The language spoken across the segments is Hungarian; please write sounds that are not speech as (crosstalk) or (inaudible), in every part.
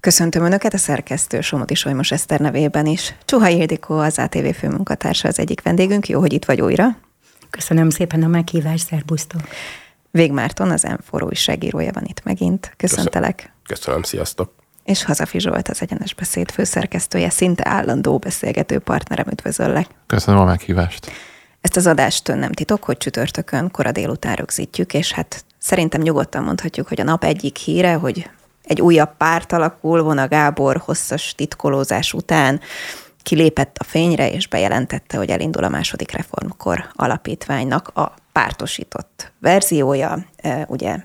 Köszöntöm Önöket a szerkesztő Somodi Solymos Eszter nevében is. Csuha Ildikó, az ATV főmunkatársa az egyik vendégünk. Jó, hogy itt vagy újra. Köszönöm szépen a meghívást, szerbusztok. Vég Márton, az M4 újságírója van itt megint. Köszöntelek. Köszönöm, Köszönöm sziasztok. És Hazafi Zsolt, az Egyenes Beszéd főszerkesztője, szinte állandó beszélgető partnerem, üdvözöllek. Köszönöm a meghívást. Ezt az adást nem titok, hogy csütörtökön kora délután rögzítjük, és hát szerintem nyugodtan mondhatjuk, hogy a nap egyik híre, hogy egy újabb párt alakul, Vona Gábor hosszas titkolózás után kilépett a fényre, és bejelentette, hogy elindul a második reformkor alapítványnak a pártosított verziója. Ugye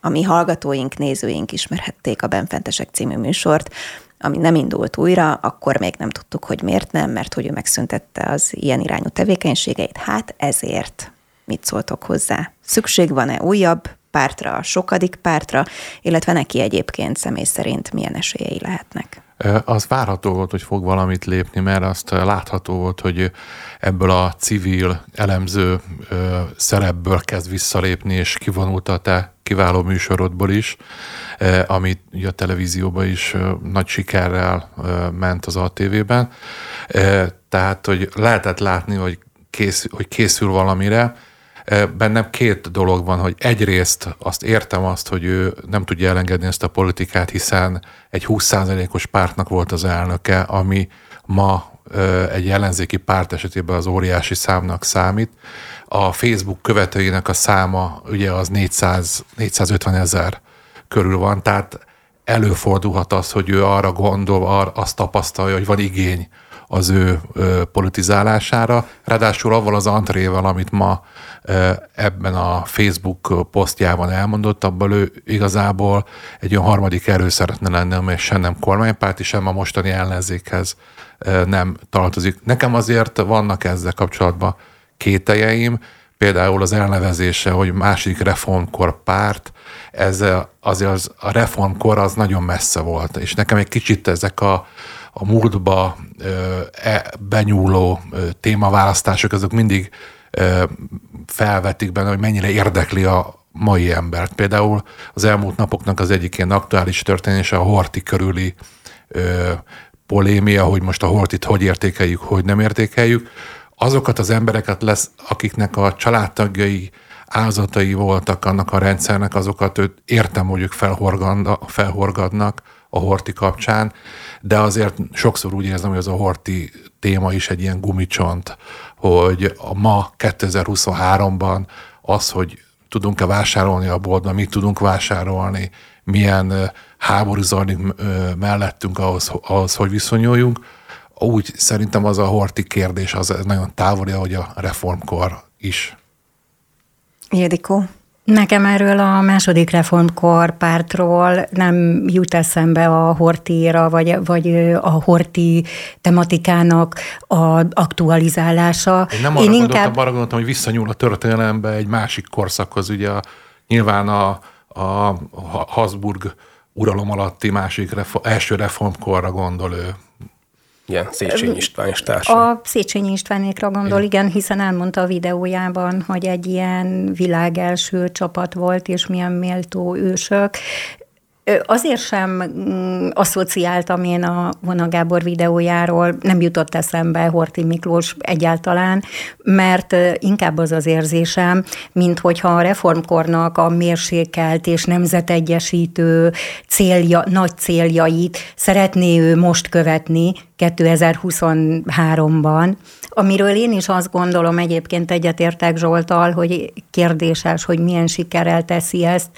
a mi hallgatóink, nézőink ismerhették a Benfentesek című műsort, ami nem indult újra, akkor még nem tudtuk, hogy miért nem, mert hogy ő megszüntette az ilyen irányú tevékenységeit. Hát ezért mit szóltok hozzá? Szükség van-e újabb pártra, a sokadik pártra, illetve neki egyébként személy szerint milyen esélyei lehetnek? Az várható volt, hogy fog valamit lépni, mert azt látható volt, hogy ebből a civil elemző szerepből kezd visszalépni, és kivonult a te kiváló műsorodból is, amit a televízióban is nagy sikerrel ment az ATV-ben. Tehát, hogy lehetett látni, hogy, készül, hogy készül valamire, bennem két dolog van, hogy egyrészt azt értem azt, hogy ő nem tudja elengedni ezt a politikát, hiszen egy 20%-os pártnak volt az elnöke, ami ma egy ellenzéki párt esetében az óriási számnak számít. A Facebook követőinek a száma ugye az 400, 450 ezer körül van, tehát előfordulhat az, hogy ő arra gondol, arra azt tapasztalja, hogy van igény az ő politizálására. Ráadásul avval az antrével, amit ma ebben a Facebook posztjában elmondott, abból ő igazából egy olyan harmadik erő szeretne lenni, amely sem nem kormánypárti, sem a mostani ellenzékhez nem tartozik. Nekem azért vannak ezzel kapcsolatban kételjeim, például az elnevezése, hogy másik reformkor párt, ez azért az, a reformkor az nagyon messze volt, és nekem egy kicsit ezek a a múltba e, benyúló témaválasztások, azok mindig felvetik benne, hogy mennyire érdekli a mai embert. Például az elmúlt napoknak az egyik ilyen aktuális történése a Horti körüli polémia, hogy most a Hortit hogy értékeljük, hogy nem értékeljük. Azokat az embereket lesz, akiknek a családtagjai áldozatai voltak annak a rendszernek, azokat őt értem, hogy ők felhorgadnak a Horti kapcsán, de azért sokszor úgy érzem, hogy az a horti téma is egy ilyen gumicsont, hogy a ma 2023-ban az, hogy tudunk-e vásárolni a boltban, mit tudunk vásárolni, milyen háború zajlik mellettünk ahhoz, ahhoz, hogy viszonyuljunk, úgy szerintem az a horti kérdés az nagyon távoli, ahogy a reformkor is. Ildikó? Nekem erről a második reformkor pártról nem jut eszembe a hortíra, vagy, vagy a horti tematikának a aktualizálása. Én nem arra, Én gondoltam, inkább... arra gondoltam, hogy visszanyúl a történelembe egy másik korszakhoz, ugye a, nyilván a, a Habsburg uralom alatti másik reform, első reformkorra gondol ő. Igen, Széchenyi István és társa. A Széchenyi Istvánékra gondol, igen. igen, hiszen elmondta a videójában, hogy egy ilyen világelső csapat volt, és milyen méltó ősök. Azért sem mm, asszociáltam én a Vona Gábor videójáról, nem jutott eszembe Horti Miklós egyáltalán, mert inkább az az érzésem, mint hogyha a reformkornak a mérsékelt és nemzetegyesítő célja, nagy céljait szeretné ő most követni 2023-ban, amiről én is azt gondolom egyébként egyetértek Zsoltal, hogy kérdéses, hogy milyen sikerrel teszi ezt,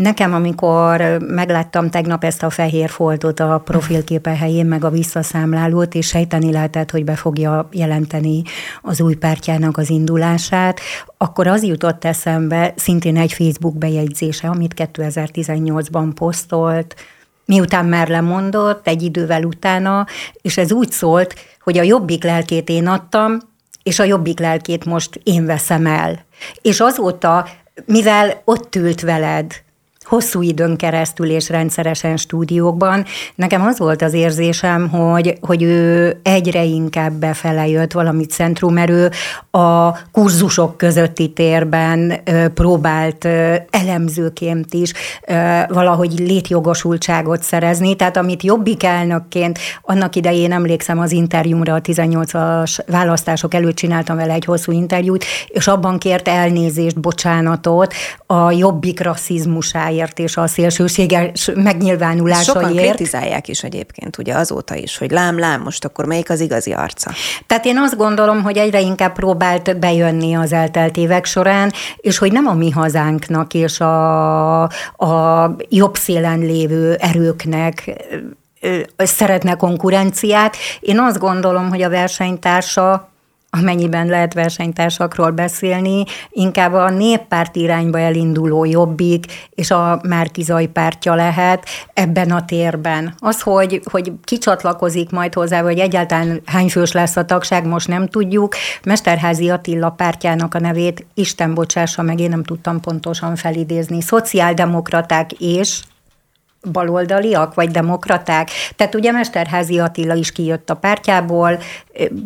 Nekem, amikor megláttam tegnap ezt a fehér foltot a profilképe helyén, meg a visszaszámlálót, és sejteni lehetett, hogy be fogja jelenteni az új pártjának az indulását, akkor az jutott eszembe szintén egy Facebook bejegyzése, amit 2018-ban posztolt, miután már lemondott, egy idővel utána, és ez úgy szólt, hogy a jobbik lelkét én adtam, és a jobbik lelkét most én veszem el. És azóta, mivel ott ült veled, hosszú időn keresztül és rendszeresen stúdiókban. Nekem az volt az érzésem, hogy, hogy ő egyre inkább befele jött valamit centrumerő a kurzusok közötti térben próbált elemzőként is valahogy létjogosultságot szerezni. Tehát amit jobbik elnökként, annak idején emlékszem az interjúmra, a 18-as választások előtt csináltam vele egy hosszú interjút, és abban kért elnézést, bocsánatot a jobbik rasszizmusáért munkáért és a szélsőséges megnyilvánulásaiért. Sokan kritizálják is egyébként, ugye azóta is, hogy lám, lám, most akkor melyik az igazi arca? Tehát én azt gondolom, hogy egyre inkább próbált bejönni az eltelt évek során, és hogy nem a mi hazánknak és a, a jobb szélen lévő erőknek szeretne konkurenciát. Én azt gondolom, hogy a versenytársa amennyiben lehet versenytársakról beszélni, inkább a néppárt irányba elinduló jobbik, és a Márkizai pártja lehet ebben a térben. Az, hogy, hogy kicsatlakozik majd hozzá, vagy egyáltalán hány fős lesz a tagság, most nem tudjuk. Mesterházi Attila pártjának a nevét, Isten bocsássa meg, én nem tudtam pontosan felidézni. Szociáldemokraták és baloldaliak, vagy demokraták. Tehát ugye Mesterházi Attila is kijött a pártjából,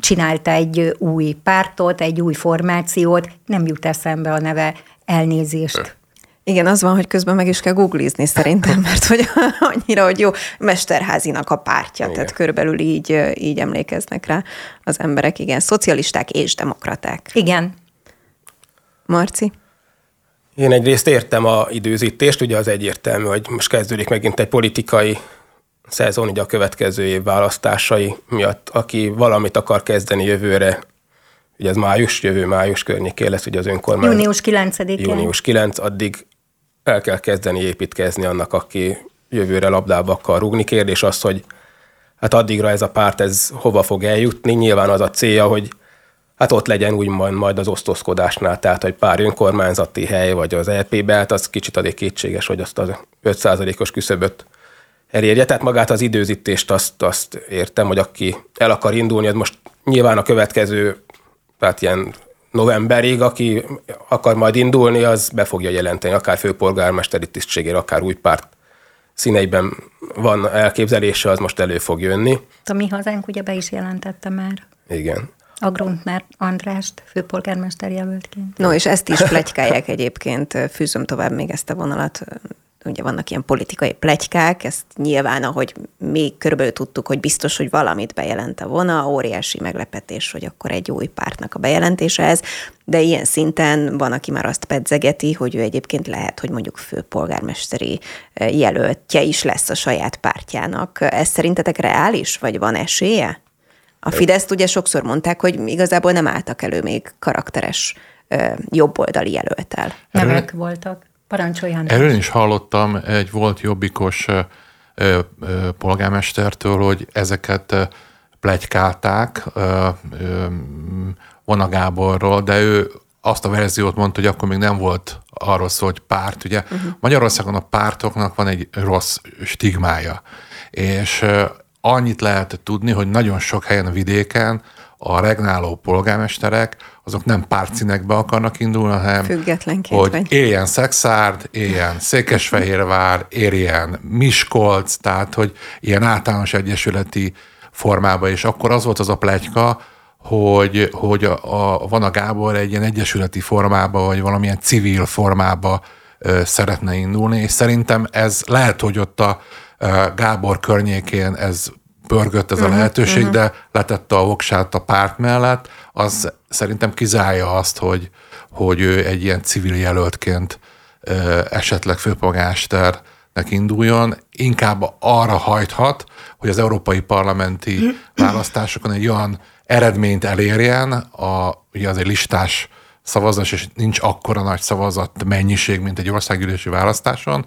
csinálta egy új pártot, egy új formációt, nem jut eszembe a neve, elnézést. Igen, az van, hogy közben meg is kell googlizni szerintem, (laughs) mert hogy (laughs) annyira, hogy jó, Mesterházinak a pártja, igen. tehát körülbelül így, így emlékeznek rá az emberek, igen, szocialisták és demokraták. Igen. Marci? Én egyrészt értem a időzítést, ugye az egyértelmű, hogy most kezdődik megint egy politikai szezon, ugye a következő év választásai miatt, aki valamit akar kezdeni jövőre, ugye ez május, jövő május környékén lesz ugye az önkormány. Június 9-én. Június 9, addig el kell kezdeni építkezni annak, aki jövőre labdába akar rúgni. Kérdés az, hogy hát addigra ez a párt, ez hova fog eljutni. Nyilván az a célja, hogy hát ott legyen úgymond majd az osztozkodásnál, tehát hogy pár önkormányzati hely, vagy az LP-be, hát az kicsit addig kétséges, hogy azt az 5%-os küszöböt elérje. Tehát magát az időzítést azt, azt értem, hogy aki el akar indulni, az most nyilván a következő, tehát ilyen novemberig, aki akar majd indulni, az be fogja jelenteni, akár főpolgármesteri tisztségére, akár új párt színeiben van elképzelése, az most elő fog jönni. A mi hazánk ugye be is jelentette már. Igen a Gruntner Andrást főpolgármester jelöltként. No, és ezt is plegykálják egyébként, fűzöm tovább még ezt a vonalat, ugye vannak ilyen politikai plegykák, ezt nyilván, ahogy mi körülbelül tudtuk, hogy biztos, hogy valamit bejelent a vona, óriási meglepetés, hogy akkor egy új pártnak a bejelentése ez, de ilyen szinten van, aki már azt pedzegeti, hogy ő egyébként lehet, hogy mondjuk főpolgármesteri jelöltje is lesz a saját pártjának. Ez szerintetek reális, vagy van esélye? A Fideszt ugye sokszor mondták, hogy igazából nem álltak elő még karakteres jobboldali jelöltel. Nevek voltak. Parancsoljan. Erről is hallottam egy volt jobbikos polgármestertől, hogy ezeket plegykálták Vona Gáborról, de ő azt a verziót mondta, hogy akkor még nem volt arról szó, hogy párt. Ugye uh-huh. Magyarországon a pártoknak van egy rossz stigmája, és annyit lehet tudni, hogy nagyon sok helyen vidéken a regnáló polgármesterek azok nem pártszínekbe akarnak indulni, hanem hogy vagy. éljen Szexárd, éljen Székesfehérvár, éljen Miskolc, tehát hogy ilyen általános egyesületi formába, és akkor az volt az a plegyka, hogy, hogy a, a, van a Gábor egy ilyen egyesületi formába, vagy valamilyen civil formába ö, szeretne indulni, és szerintem ez lehet, hogy ott a Gábor környékén ez pörgött ez a mhm, lehetőség, uh-huh. de letette a voksát a párt mellett, az szerintem kizárja azt, hogy, hogy ő egy ilyen civil jelöltként esetleg főpolgármesternek induljon, inkább arra hajthat, hogy az európai parlamenti (clears throat) választásokon egy olyan eredményt elérjen, a, ugye az egy listás szavazás, és nincs akkora nagy szavazat mennyiség, mint egy országgyűlési választáson,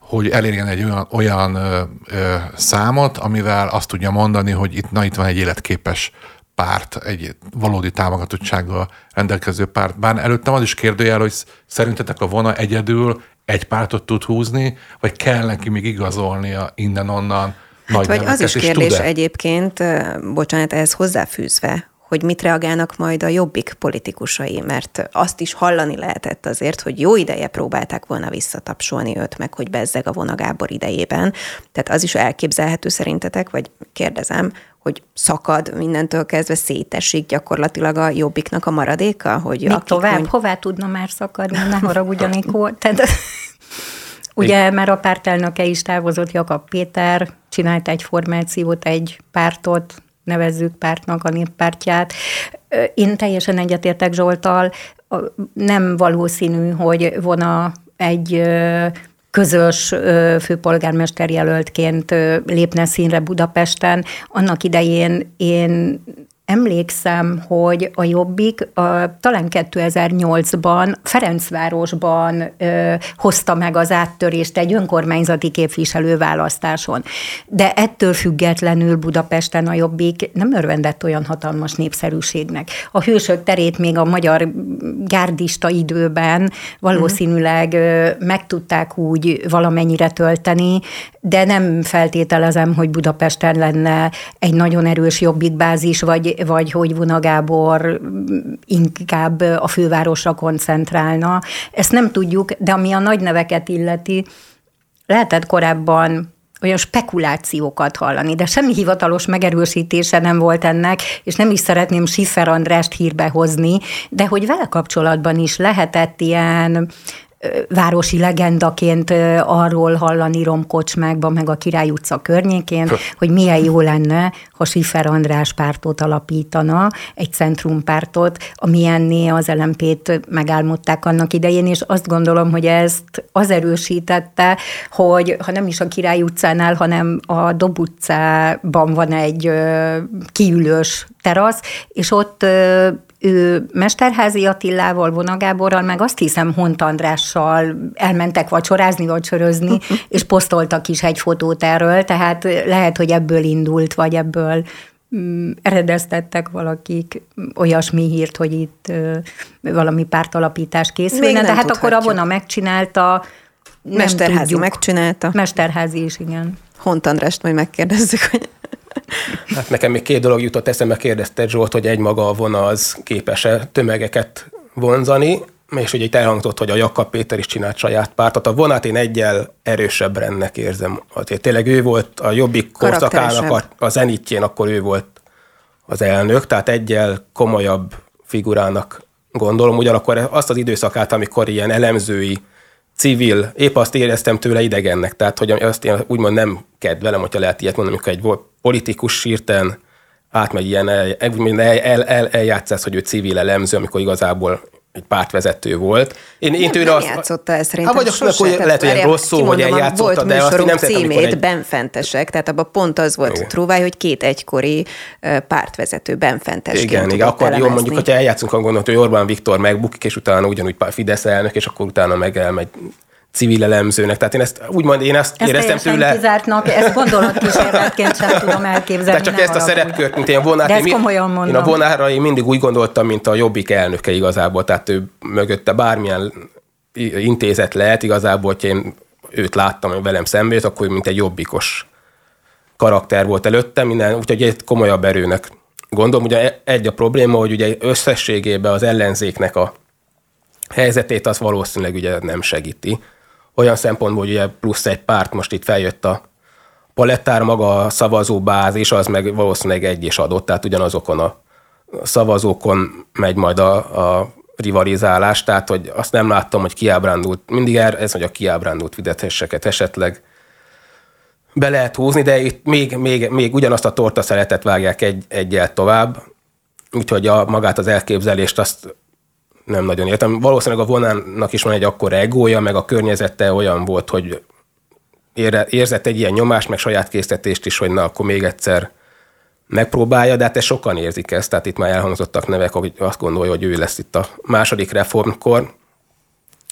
hogy elérjen egy olyan, olyan ö, ö, számot, amivel azt tudja mondani, hogy itt, na, itt van egy életképes párt, egy valódi támogatottsággal rendelkező párt. Bár előttem az is kérdőjel, hogy szerintetek a vona egyedül egy pártot tud húzni, vagy kell neki még igazolnia innen-onnan hát vagy az is kérdés egyébként, bocsánat, ehhez hozzáfűzve, hogy mit reagálnak majd a jobbik politikusai, mert azt is hallani lehetett azért, hogy jó ideje próbálták volna visszatapsolni őt, meg hogy bezzeg a vonagábor idejében. Tehát az is elképzelhető szerintetek, vagy kérdezem, hogy szakad mindentől kezdve szétesik gyakorlatilag a jobbiknak a maradéka? Hogy Mit tovább? Mondj... Hová tudna már szakadni? Ne haragudjanik. Tehát (laughs) Ugye, mert a pártelnöke is távozott, Jakab Péter csinált egy formációt, egy pártot, nevezzük pártnak a néppártját. Én teljesen egyetértek Zsoltal, nem valószínű, hogy vona egy közös főpolgármester jelöltként lépne színre Budapesten. Annak idején én Emlékszem, hogy a Jobbik a, talán 2008-ban Ferencvárosban ö, hozta meg az áttörést egy önkormányzati képviselőválasztáson. De ettől függetlenül Budapesten a Jobbik nem örvendett olyan hatalmas népszerűségnek. A hősök terét még a magyar gárdista időben valószínűleg ö, meg tudták úgy valamennyire tölteni, de nem feltételezem, hogy Budapesten lenne egy nagyon erős jobbikbázis, vagy, vagy hogy Vuna inkább a fővárosra koncentrálna. Ezt nem tudjuk, de ami a nagy neveket illeti, lehetett korábban olyan spekulációkat hallani, de semmi hivatalos megerősítése nem volt ennek, és nem is szeretném Schiffer Andrást hírbe hozni, de hogy vele kapcsolatban is lehetett ilyen városi legendaként arról hallani romkocsmákban, meg a Király utca környékén, hogy milyen jó lenne, ha Sifer András pártot alapítana, egy centrumpártot, amilyenné az LMP-t megálmodták annak idején, és azt gondolom, hogy ezt az erősítette, hogy ha nem is a Király utcánál, hanem a Dob utcában van egy kiülős terasz, és ott ő Mesterházi Attilával, Vonagáborral, meg azt hiszem Hont Andrással elmentek vacsorázni, vacsorözni, és posztoltak is egy fotót erről, tehát lehet, hogy ebből indult, vagy ebből mm, eredeztettek valakik olyasmi hírt, hogy itt valami pártalapítás készülne, de hát akkor a vona megcsinálta, Mesterházi tudjuk. megcsinálta. Mesterházi is, igen. Hont Andrást majd megkérdezzük, hogy Hát nekem még két dolog jutott eszembe, kérdezte Zsolt, hogy egymaga a vona az képes-e tömegeket vonzani, és ugye itt elhangzott, hogy a Jakab Péter is csinált saját pártot. A vonát én egyel erősebb rennek érzem. Azért tényleg ő volt a jobbik korszakának a, a zenitjén, akkor ő volt az elnök, tehát egyel komolyabb figurának gondolom. Ugyanakkor azt az időszakát, amikor ilyen elemzői civil, épp azt éreztem tőle idegennek, tehát hogy azt én úgymond nem kedvelem, hogyha lehet ilyet mondani, amikor egy politikus sírten átmegy ilyen, el, el, el, el, eljátszás, hogy ő civil elemző, amikor igazából egy pártvezető volt. Én, én tőle nem azt, játszotta ezt szerintem hát, vagy sose. Akkor lehet, hogy rossz szó, hogy eljátszotta, volt de azt nem címét egy... benfentesek, tehát abban pont az volt igen. trúváj, hogy két egykori pártvezető benfentesként Igen, igen, akkor elemezni. jó, mondjuk, hogyha eljátszunk a gondot, hogy Orbán Viktor megbukik, és utána ugyanúgy Fidesz elnök, és akkor utána meg elmegy civil elemzőnek. Tehát én ezt úgymond én ezt, ezt éreztem tőle. kizártnak, ezt gondolatkísérletként (laughs) sem tudom elképzelni. Tehát csak ezt a szerepkört, mint én vonát. De ezt komolyan mondom. Én a vonára én mindig úgy gondoltam, mint a jobbik elnöke igazából, tehát ő mögötte bármilyen intézet lehet igazából, hogy én őt láttam, hogy velem szembe jött, akkor mint egy jobbikos karakter volt előtte, minden, úgyhogy egy komolyabb erőnek gondolom. Ugye egy a probléma, hogy ugye összességében az ellenzéknek a helyzetét az valószínűleg ugye nem segíti olyan szempontból, hogy ugye plusz egy párt most itt feljött a palettára, maga a szavazóbázis, az meg valószínűleg egy is adott, tehát ugyanazokon a szavazókon megy majd a, a rivalizálás, tehát hogy azt nem láttam, hogy kiábrándult, mindig ez, hogy a kiábrándult videteseket esetleg be lehet húzni, de itt még, még, még ugyanazt a torta szeretet vágják egy, egyel tovább, úgyhogy a, magát az elképzelést azt nem nagyon értem. Valószínűleg a vonának is van egy akkor egója, meg a környezete olyan volt, hogy érzett egy ilyen nyomást, meg saját készítést is, hogy na, akkor még egyszer megpróbálja, de hát ezt sokan érzik ezt, tehát itt már elhangzottak nevek, hogy azt gondolja, hogy ő lesz itt a második reformkor.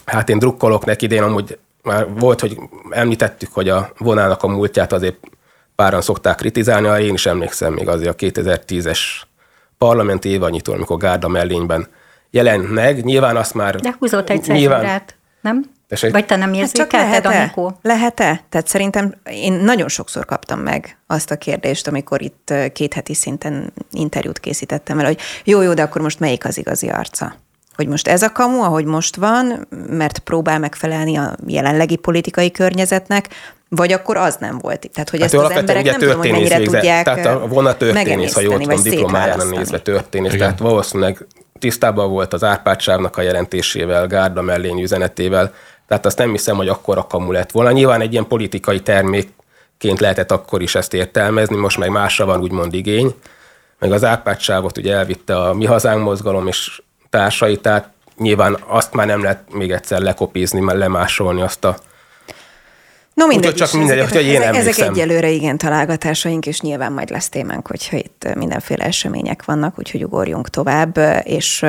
Hát én drukkolok neki, de én amúgy már volt, hogy említettük, hogy a vonának a múltját azért páran szokták kritizálni, én is emlékszem még azért a 2010-es parlamenti évanyitól, amikor Gárda mellényben jelent meg. Nyilván azt már... De húzott egy nyilván, nem? Tessék? Vagy te nem érzékelted, hát Anikó? Lehet-e? Tehát szerintem én nagyon sokszor kaptam meg azt a kérdést, amikor itt két heti szinten interjút készítettem el, hogy jó, jó, de akkor most melyik az igazi arca? Hogy most ez a kamu, ahogy most van, mert próbál megfelelni a jelenlegi politikai környezetnek, vagy akkor az nem volt. Tehát, hogy hát ezt az emberek nem tudom, hogy mennyire végzett, tudják Tehát a volna történész, ha jól tudom, diplomáján nézve történész. Igen. Tehát valószínűleg tisztában volt az Árpád a jelentésével, Gárda mellény üzenetével, tehát azt nem hiszem, hogy akkor a kamu lett volna. Nyilván egy ilyen politikai termékként lehetett akkor is ezt értelmezni, most meg másra van úgymond igény. Meg az Árpád ugye elvitte a Mi Hazánk mozgalom és társai, tehát nyilván azt már nem lehet még egyszer lekopizni, mert lemásolni azt a No mindegy, csak mindegy, ezek, hogy én ezek, ezek egyelőre igen találgatásaink, és nyilván majd lesz témánk, hogyha itt mindenféle események vannak, úgyhogy ugorjunk tovább, és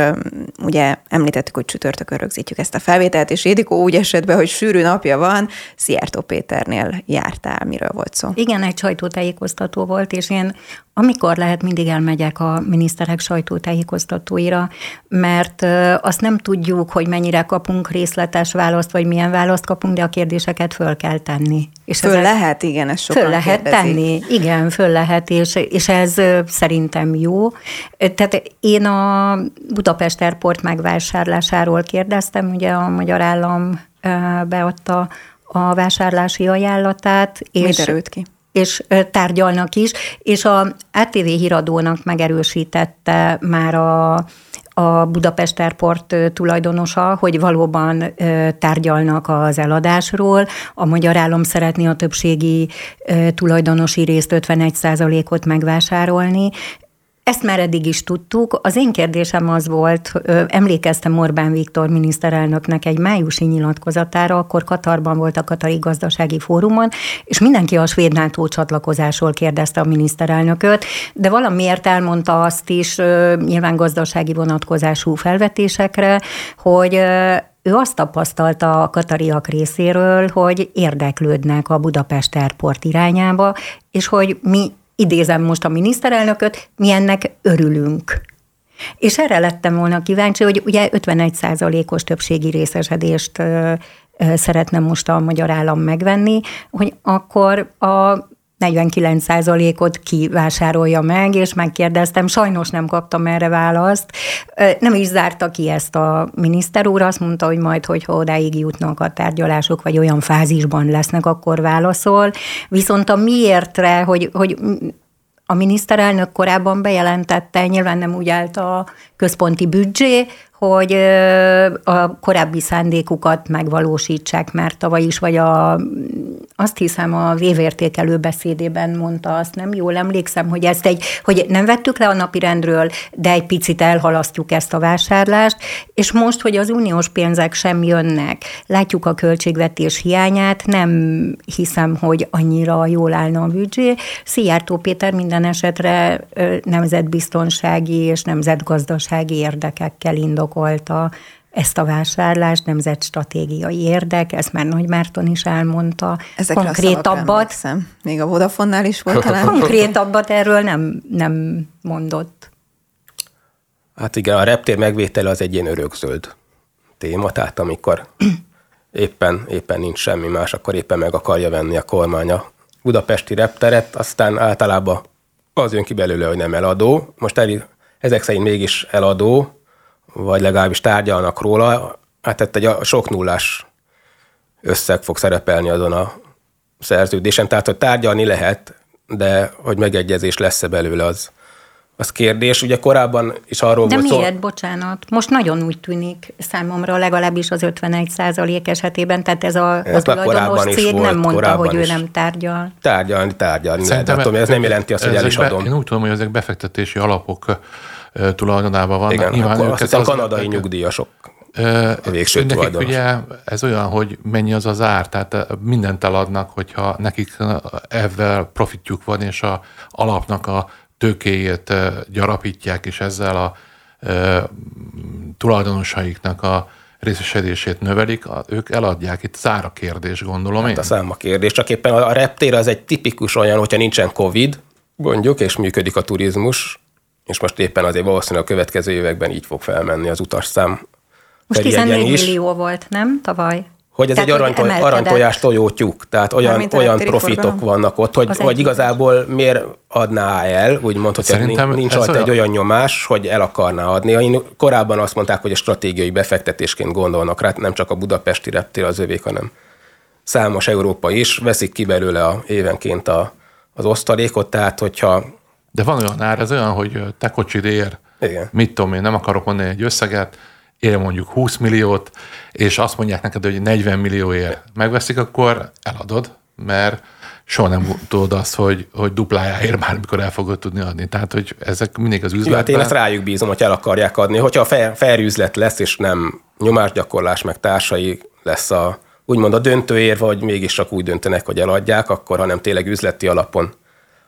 ugye említettük, hogy csütörtökön rögzítjük ezt a felvételt, és Édikó úgy esett be, hogy sűrű napja van, Szijjártó Péternél jártál, miről volt szó? Igen, egy sajtótájékoztató volt, és én amikor lehet, mindig elmegyek a miniszterek sajtótájékoztatóira, mert azt nem tudjuk, hogy mennyire kapunk részletes választ, vagy milyen választ kapunk, de a kérdéseket föl kell tenni. És föl ezek, lehet, igen, ez sokan Föl lehet kérdezik. tenni, igen, föl lehet, és, és ez szerintem jó. Tehát én a Budapest Airport megvásárlásáról kérdeztem, ugye a magyar állam beadta a vásárlási ajánlatát. És Mi derült ki? és tárgyalnak is, és a ATV híradónak megerősítette már a, a Budapest Airport tulajdonosa, hogy valóban tárgyalnak az eladásról. A magyar állam szeretné a többségi tulajdonosi részt 51 ot megvásárolni, ezt már eddig is tudtuk. Az én kérdésem az volt, emlékeztem Orbán Viktor miniszterelnöknek egy májusi nyilatkozatára, akkor Katarban volt a Katari Gazdasági Fórumon, és mindenki a svéd NATO csatlakozásról kérdezte a miniszterelnököt, de valamiért elmondta azt is, nyilván gazdasági vonatkozású felvetésekre, hogy ő azt tapasztalta a katariak részéről, hogy érdeklődnek a Budapest Airport irányába, és hogy mi idézem most a miniszterelnököt, mi ennek örülünk. És erre lettem volna kíváncsi, hogy ugye 51 os többségi részesedést szeretne most a magyar állam megvenni, hogy akkor a 49%-ot kivásárolja meg, és megkérdeztem, sajnos nem kaptam erre választ. Nem is zárta ki ezt a miniszter úr, azt mondta, hogy majd, hogyha odáig jutnak a tárgyalások, vagy olyan fázisban lesznek, akkor válaszol. Viszont a miértre, hogy, hogy a miniszterelnök korábban bejelentette, nyilván nem úgy állt a központi büdzsé, hogy a korábbi szándékukat megvalósítsák, mert tavaly is, vagy a, azt hiszem a évértékelő beszédében mondta azt, nem jól emlékszem, hogy ezt egy, hogy nem vettük le a napirendről, de egy picit elhalasztjuk ezt a vásárlást, és most, hogy az uniós pénzek sem jönnek, látjuk a költségvetés hiányát, nem hiszem, hogy annyira jól állna a büdzsé. Szijjártó Péter minden esetre nemzetbiztonsági és nemzetgazdasági érdekekkel indok indokolta ezt a vásárlást, nemzetstratégiai érdek, ezt már Nagy Márton is elmondta. Ezekre konkrétabbat. A Még a Vodafonnál is volt talán. Konkrétabbat erről nem, nem mondott. Hát igen, a reptér megvétele az egy ilyen örökzöld téma, tehát amikor (clears throat) éppen, éppen nincs semmi más, akkor éppen meg akarja venni a kormány a budapesti repteret, aztán általában az jön ki belőle, hogy nem eladó. Most el, ezek szerint mégis eladó, vagy legalábbis tárgyalnak róla, hát egy sok nullás összeg fog szerepelni azon a szerződésen, tehát hogy tárgyalni lehet, de hogy megegyezés lesz-e belőle, az, az kérdés. Ugye korábban is arról De volt miért, szó... bocsánat? Most nagyon úgy tűnik számomra, legalábbis az 51 százalék esetében, tehát ez a, ez a tulajdonos cég volt, nem mondta, hogy ő is. nem tárgyal. Tárgyalni, tárgyalni. Szerintem lehet, ez nem jelenti azt, hogy el is adom. Be, én úgy tudom, hogy ezek befektetési alapok tulajdonában vannak. Igen, Nyilván akkor őket azt az, kanadai nyugdíjasok a végső nekik ugye ez olyan, hogy mennyi az az ár, tehát mindent eladnak, hogyha nekik ebben profitjuk van, és a alapnak a tőkéjét gyarapítják, és ezzel a e, tulajdonosaiknak a részesedését növelik, ők eladják. Itt szára kérdés, gondolom hát én. a száma kérdés, csak éppen a reptér az egy tipikus olyan, hogyha nincsen Covid, mondjuk, és működik a turizmus, és most éppen azért valószínűleg a következő években így fog felmenni az utasszám. Most 14 is. millió volt, nem? Tavaly? hogy ez Tehát, egy aranytoj, aranytojás tojótyúk, tehát olyan, Mármint olyan profitok forgalom. vannak ott, hogy, Az hogy egy- igazából miért adná el, úgymond, hogy Szerintem nincs, rajta egy olyan- olyan nyomás, hogy el akarná adni. Én korábban azt mondták, hogy a stratégiai befektetésként gondolnak rá, nem csak a budapesti reptér az övék, hanem számos Európa is, veszik ki belőle a, évenként a, az osztalékot, tehát hogyha De van olyan ár, ez olyan, hogy te kocsid ér, Igen. mit tudom én, nem akarok mondani egy összeget, ér mondjuk 20 milliót, és azt mondják neked, hogy 40 millió ér. Megveszik, akkor eladod, mert soha nem tudod azt, hogy, hogy duplájáért már mikor el fogod tudni adni. Tehát, hogy ezek mindig az Jó, hát üzletben. én ezt rájuk bízom, hogy el akarják adni. Hogyha a fair, fair üzlet lesz, és nem nyomásgyakorlás, meg társai lesz a, úgymond a döntő érve, hogy mégis csak úgy döntenek, hogy eladják, akkor hanem tényleg üzleti alapon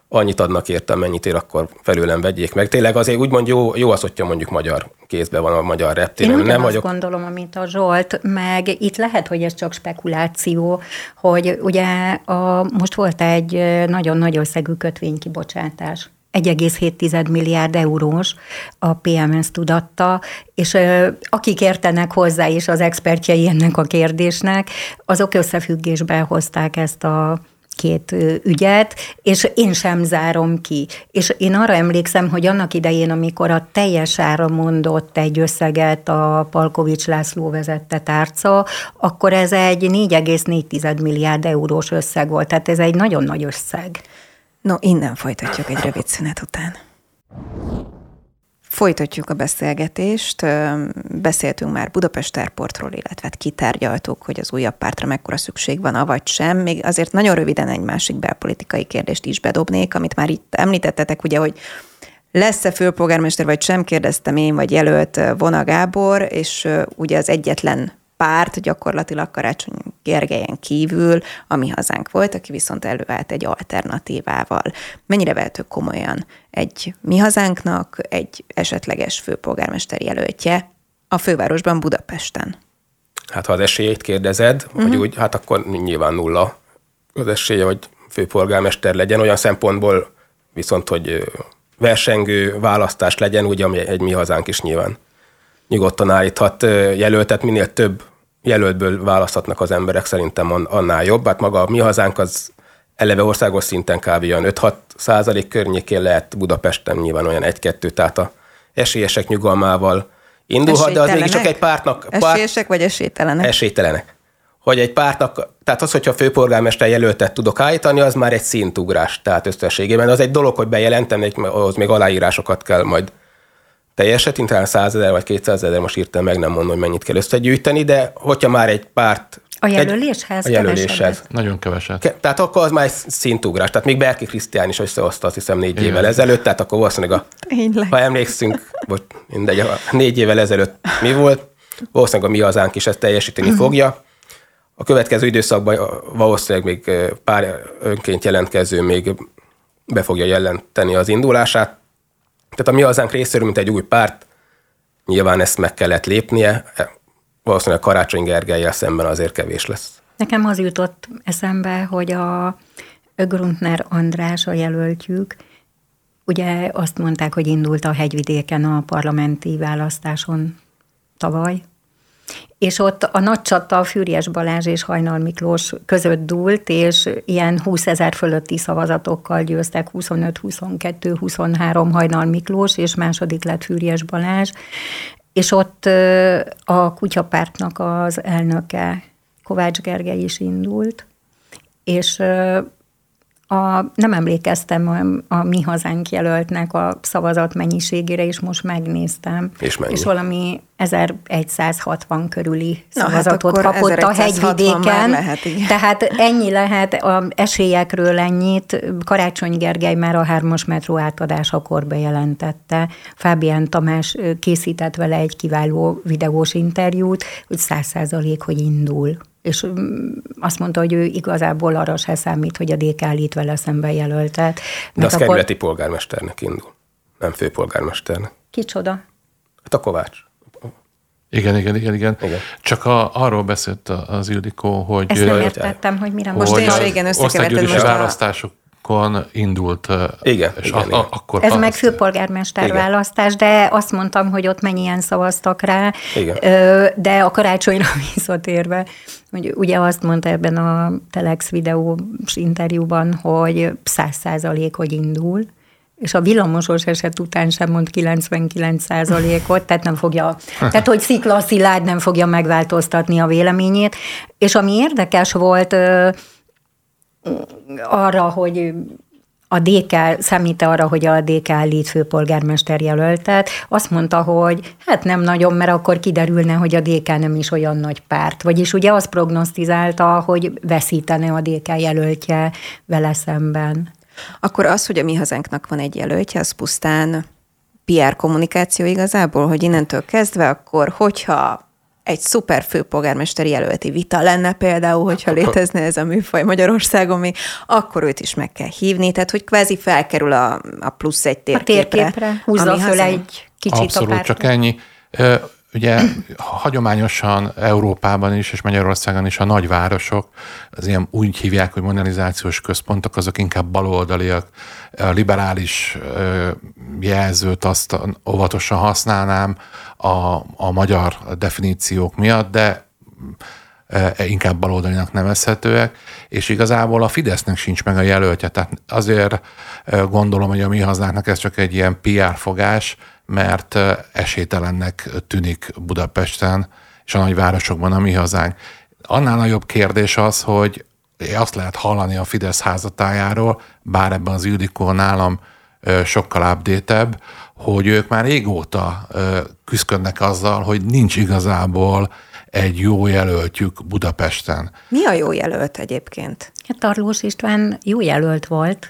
annyit adnak érte, amennyit ér, akkor felőlem vegyék meg. Tényleg azért úgymond jó, jó az, hogyha mondjuk magyar kézben van a magyar Én reptéren. ugyanazt Nem vagyok... vagyok gondolom, amit a Zsolt, meg itt lehet, hogy ez csak spekuláció, hogy ugye a, most volt egy nagyon nagy összegű kötvénykibocsátás. 1,7 milliárd eurós a PMS tudatta, és akik értenek hozzá, és az expertjei ennek a kérdésnek, azok összefüggésben hozták ezt a két ügyet, és én sem zárom ki. És én arra emlékszem, hogy annak idején, amikor a teljes ára mondott egy összeget a Palkovics László vezette tárca, akkor ez egy 4,4 milliárd eurós összeg volt, tehát ez egy nagyon nagy összeg. No, innen folytatjuk egy rövid szünet után. Folytatjuk a beszélgetést. Beszéltünk már Budapest Airportról, illetve hát kitárgyaltuk, hogy az újabb pártra mekkora szükség van, avagy sem. Még azért nagyon röviden egy másik belpolitikai kérdést is bedobnék, amit már itt említettetek, ugye, hogy lesz-e főpolgármester, vagy sem, kérdeztem én, vagy jelölt Vona Gábor, és ugye az egyetlen párt gyakorlatilag Karácsony Gergelyen kívül, ami hazánk volt, aki viszont előállt egy alternatívával. Mennyire vehető komolyan egy mi hazánknak egy esetleges főpolgármester jelöltje a fővárosban Budapesten? Hát ha az esélyét kérdezed, uh-huh. hogy úgy, hát akkor nyilván nulla az esélye, hogy főpolgármester legyen. Olyan szempontból viszont, hogy versengő választás legyen, ugye, ami egy mi hazánk is nyilván nyugodtan állíthat jelöltet, minél több jelöltből választhatnak az emberek, szerintem an- annál jobb. Hát maga a mi hazánk az eleve országos szinten kb. olyan 5-6 százalék környékén lehet Budapesten nyilván olyan 1-2, tehát a esélyesek nyugalmával indulhat, de az mégiscsak Esélytelenek? egy pártnak... Párt, Esélyesek vagy esélytelenek? esélytelenek. Hogy egy pártnak, tehát az, hogyha főpolgármester jelöltet tudok állítani, az már egy szintugrás, tehát összességében. Az egy dolog, hogy bejelentem, ahhoz még aláírásokat kell majd teljesetni, talán 100 ezer vagy 200 ezer, most írtam meg, nem mondom, hogy mennyit kell összegyűjteni, de hogyha már egy párt... A egy- jelöléshez A jelöléshez. kevesebbet. Nagyon keveset. Ke- Tehát akkor az már egy szintugrás. Tehát még Berki Krisztián is összehozta, azt hiszem, négy Igen. évvel ezelőtt, tehát akkor valószínűleg a Tényleg. ha emlékszünk, vagy mindegy, a négy évvel ezelőtt mi volt, valószínűleg a mi hazánk is ezt teljesíteni fogja. A következő időszakban valószínűleg még pár önként jelentkező még be fogja jelenteni az indulását. Tehát a mi hazánk részéről, mint egy új párt, nyilván ezt meg kellett lépnie, valószínűleg Karácsony Gergelyel szemben azért kevés lesz. Nekem az jutott eszembe, hogy a Gruntner András a jelöltjük, ugye azt mondták, hogy indult a hegyvidéken a parlamenti választáson tavaly, és ott a nagy csata Fűrjes Balázs és Hajnal Miklós között dúlt, és ilyen 20 ezer fölötti szavazatokkal győztek, 25, 22, 23 Hajnal Miklós, és második lett Fűrjes Balázs, és ott a kutyapártnak az elnöke, Kovács Gergely is indult, és a, nem emlékeztem a, a mi hazánk jelöltnek a szavazat mennyiségére, és most megnéztem. És mennyi? És valami 1160 körüli Na, hát szavazatot akkor kapott a 1160 már hegyvidéken. lehet, igen. Tehát ennyi lehet a esélyekről ennyit. Karácsony Gergely már a hármas metró átadásakor bejelentette. Fábián Tamás készített vele egy kiváló videós interjút, hogy száz százalék, hogy indul. És mm, azt mondta, hogy ő igazából arra se számít, hogy a DK állít vele szemben jelöltet. De az akkor- kerületi polgármesternek indul, nem főpolgármesternek. Kicsoda? Hát a Kovács. Igen, igen, igen, igen. Igen. Csak a, arról beszélt az Ildikó, hogy Ezt nem értettem, hogy mire Most most én összekevertem országgyűlési most a- választások választásokon indult. Igen, és igen, a, igen. Akkor Ez meg főpolgármester Igen. választás, de azt mondtam, hogy ott mennyien szavaztak rá, Igen. De a karácsonyra (laughs) visszatérve, hogy ugye azt mondta ebben a Telex videós interjúban, hogy száz százalék, hogy indul, és a villamosos eset után sem mond 99 százalékot, tehát nem fogja, (laughs) tehát hogy Szikla Szilárd nem fogja megváltoztatni a véleményét, és ami érdekes volt, ö, arra, hogy a DK, számít arra, hogy a DK állít főpolgármester jelöltet, azt mondta, hogy hát nem nagyon, mert akkor kiderülne, hogy a DK nem is olyan nagy párt. Vagyis ugye azt prognosztizálta, hogy veszítene a DK jelöltje vele szemben. Akkor az, hogy a mi hazánknak van egy jelöltje, az pusztán PR kommunikáció igazából, hogy innentől kezdve akkor, hogyha egy szuper főpolgármesteri jelölti vita lenne például, hogyha létezne ez a műfaj Magyarországon még, akkor őt is meg kell hívni, tehát hogy kvázi felkerül a, a plusz egy A térképre. térképre húzza föl egy kicsit Abszolút, a csak ennyi. Ugye hagyományosan Európában is, és Magyarországon is a nagyvárosok, az ilyen úgy hívják, hogy modernizációs központok, azok inkább baloldaliak. A liberális jelzőt azt óvatosan használnám a, a magyar definíciók miatt, de inkább baloldalinak nevezhetőek, és igazából a Fidesznek sincs meg a jelöltje. Tehát azért gondolom, hogy a mi hazánknak ez csak egy ilyen PR fogás, mert esélytelennek tűnik Budapesten és a nagyvárosokban a mi hazánk. Annál nagyobb kérdés az, hogy azt lehet hallani a Fidesz házatájáról, bár ebben az Ildikó nálam sokkal update hogy ők már régóta küzdködnek azzal, hogy nincs igazából egy jó jelöltjük Budapesten. Mi a jó jelölt egyébként? Hát Tarlós István jó jelölt volt.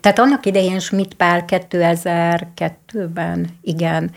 Tehát annak idején Schmidt Pál 2002-ben, igen,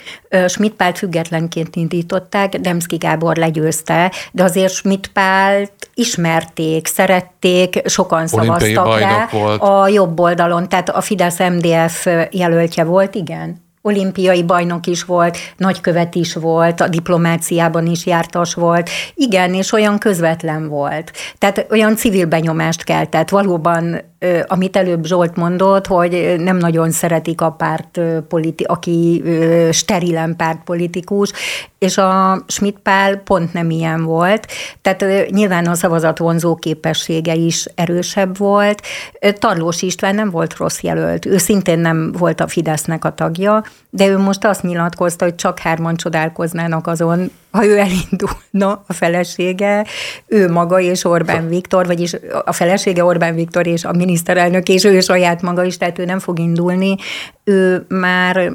Schmidt Pált függetlenként indították, Demszki Gábor legyőzte, de azért Schmidt Pált ismerték, szerették, sokan Olimpiai szavaztak rá volt. a jobb oldalon, tehát a Fidesz-MDF jelöltje volt, igen. Olimpiai bajnok is volt, nagykövet is volt, a diplomáciában is jártas volt. Igen, és olyan közvetlen volt. Tehát olyan civil benyomást keltett. Valóban, amit előbb Zsolt mondott, hogy nem nagyon szeretik a párt, politi- aki sterilen pártpolitikus, és a Schmidt Pál pont nem ilyen volt. Tehát nyilván a szavazatvonzó képessége is erősebb volt. Tarlós István nem volt rossz jelölt. Ő szintén nem volt a Fidesznek a tagja, de ő most azt nyilatkozta, hogy csak hárman csodálkoznának azon, ha ő elindulna a felesége, ő maga és Orbán Viktor, vagyis a felesége Orbán Viktor és a miniszterelnök, és ő saját maga is, tehát ő nem fog indulni. Ő már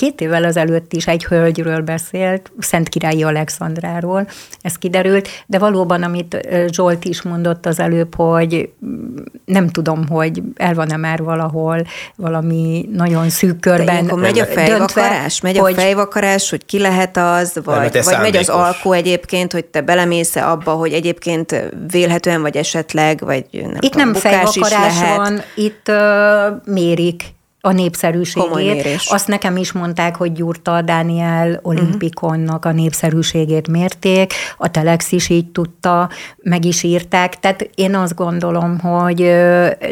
két évvel ezelőtt is egy hölgyről beszélt, Szent Királyi Alexandráról, ez kiderült, de valóban, amit Zsolt is mondott az előbb, hogy mm, nem tudom, hogy el van-e már valahol valami nagyon szűk De körben ilyenkor megy a döntve, fejvakarás? Megy a hogy- fejvakarás, hogy ki lehet az, vagy, vagy megy az alkú egyébként, hogy te belemész abba, hogy egyébként vélhetően vagy esetleg, vagy nem Itt tudom, nem fejvakarás lehet. van, itt ö, mérik a népszerűségét. Azt nekem is mondták, hogy Gyurta Dániel olimpikonnak a népszerűségét mérték, a Telex is így tudta, meg is írták, tehát én azt gondolom, hogy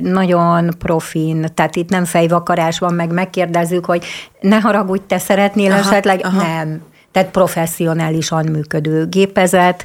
nagyon profin, tehát itt nem fejvakarás van, meg megkérdezzük, hogy ne haragudj, te szeretnél Aha, esetleg? aha. Nem tehát professzionálisan működő gépezet.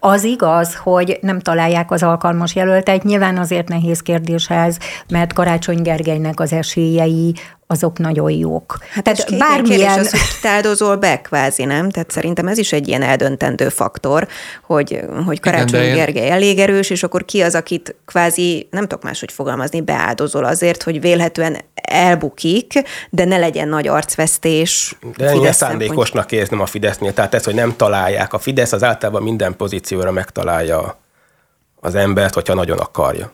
Az igaz, hogy nem találják az alkalmas jelöltet, nyilván azért nehéz kérdéshez, mert Karácsony Gergelynek az esélyei azok nagyon jók. Hát Tehát bármilyen... Kérdés az, hogy kit áldozol be, kvázi, nem? Tehát szerintem ez is egy ilyen eldöntendő faktor, hogy, hogy Karácsony én- Gergely elég erős, és akkor ki az, akit kvázi, nem tudok máshogy fogalmazni, beáldozol azért, hogy vélhetően elbukik, de ne legyen nagy arcvesztés. De Fidesz szándékosnak érzem a Fidesznél. Tehát ez, hogy nem találják. A Fidesz az általában minden pozícióra megtalálja az embert, hogyha nagyon akarja.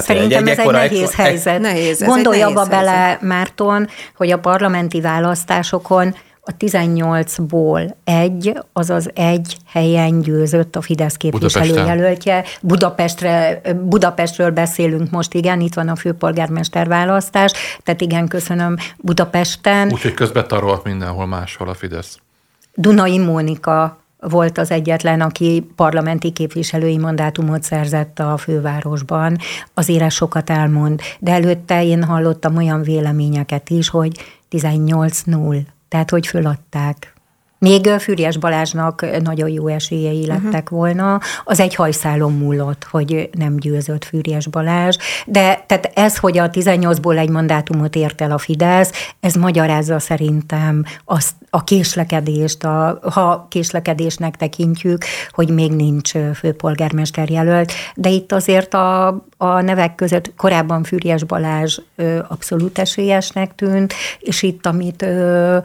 Tehát Szerintem ez egy nehéz egy- helyzet. Nehéz, ez egy Gondolja nehéz abba bele. Márton, hogy a parlamenti választásokon a 18-ból egy, azaz egy helyen győzött a Fidesz képviselőjelöltje. Budapestre, Budapestről beszélünk most, igen, itt van a főpolgármester választás, tehát igen, köszönöm Budapesten. Úgyhogy közben tarolt mindenhol máshol a Fidesz. Dunai Mónika volt az egyetlen, aki parlamenti képviselői mandátumot szerzett a fővárosban. Azért ez sokat elmond. De előtte én hallottam olyan véleményeket is, hogy 18-0, tehát hogy föladták még Füriyes Balázsnak nagyon jó esélyei mhm. lettek uh-huh. volna. Az egy hajszálon múlott, hogy nem győzött Füriyes Balázs. De tehát ez, hogy a 18-ból egy mandátumot ért el a Fidesz, ez magyarázza szerintem azt a késlekedést, a, ha késlekedésnek tekintjük, hogy még nincs főpolgármester jelölt. De itt azért a, a nevek között korábban Füriyes Balázs ö, abszolút esélyesnek tűnt, és itt, amit ö,